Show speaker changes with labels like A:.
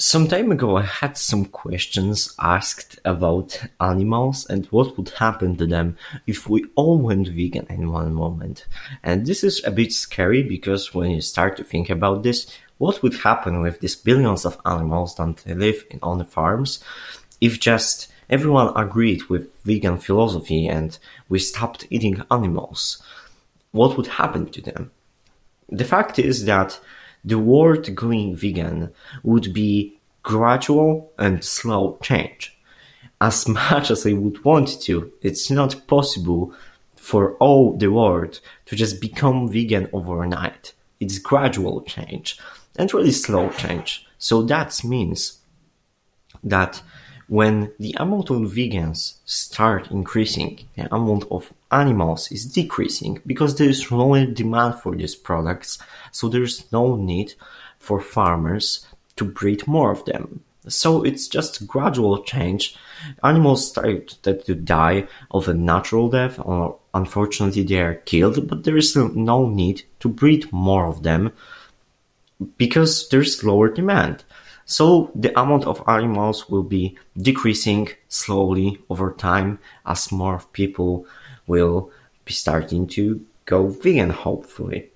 A: Some time ago, I had some questions asked about animals and what would happen to them if we all went vegan in one moment. And this is a bit scary because when you start to think about this, what would happen with these billions of animals that live in, on the farms if just everyone agreed with vegan philosophy and we stopped eating animals? What would happen to them? The fact is that the world going vegan would be gradual and slow change. As much as I would want to, it's not possible for all the world to just become vegan overnight. It's gradual change and really slow change. So that means that when the amount of vegans start increasing, the amount of animals is decreasing because there is lower demand for these products. So there's no need for farmers to breed more of them. So it's just gradual change. Animals start to die of a natural death, or unfortunately they are killed, but there is no need to breed more of them because there's lower demand. So the amount of animals will be decreasing slowly over time as more people will be starting to go vegan, hopefully.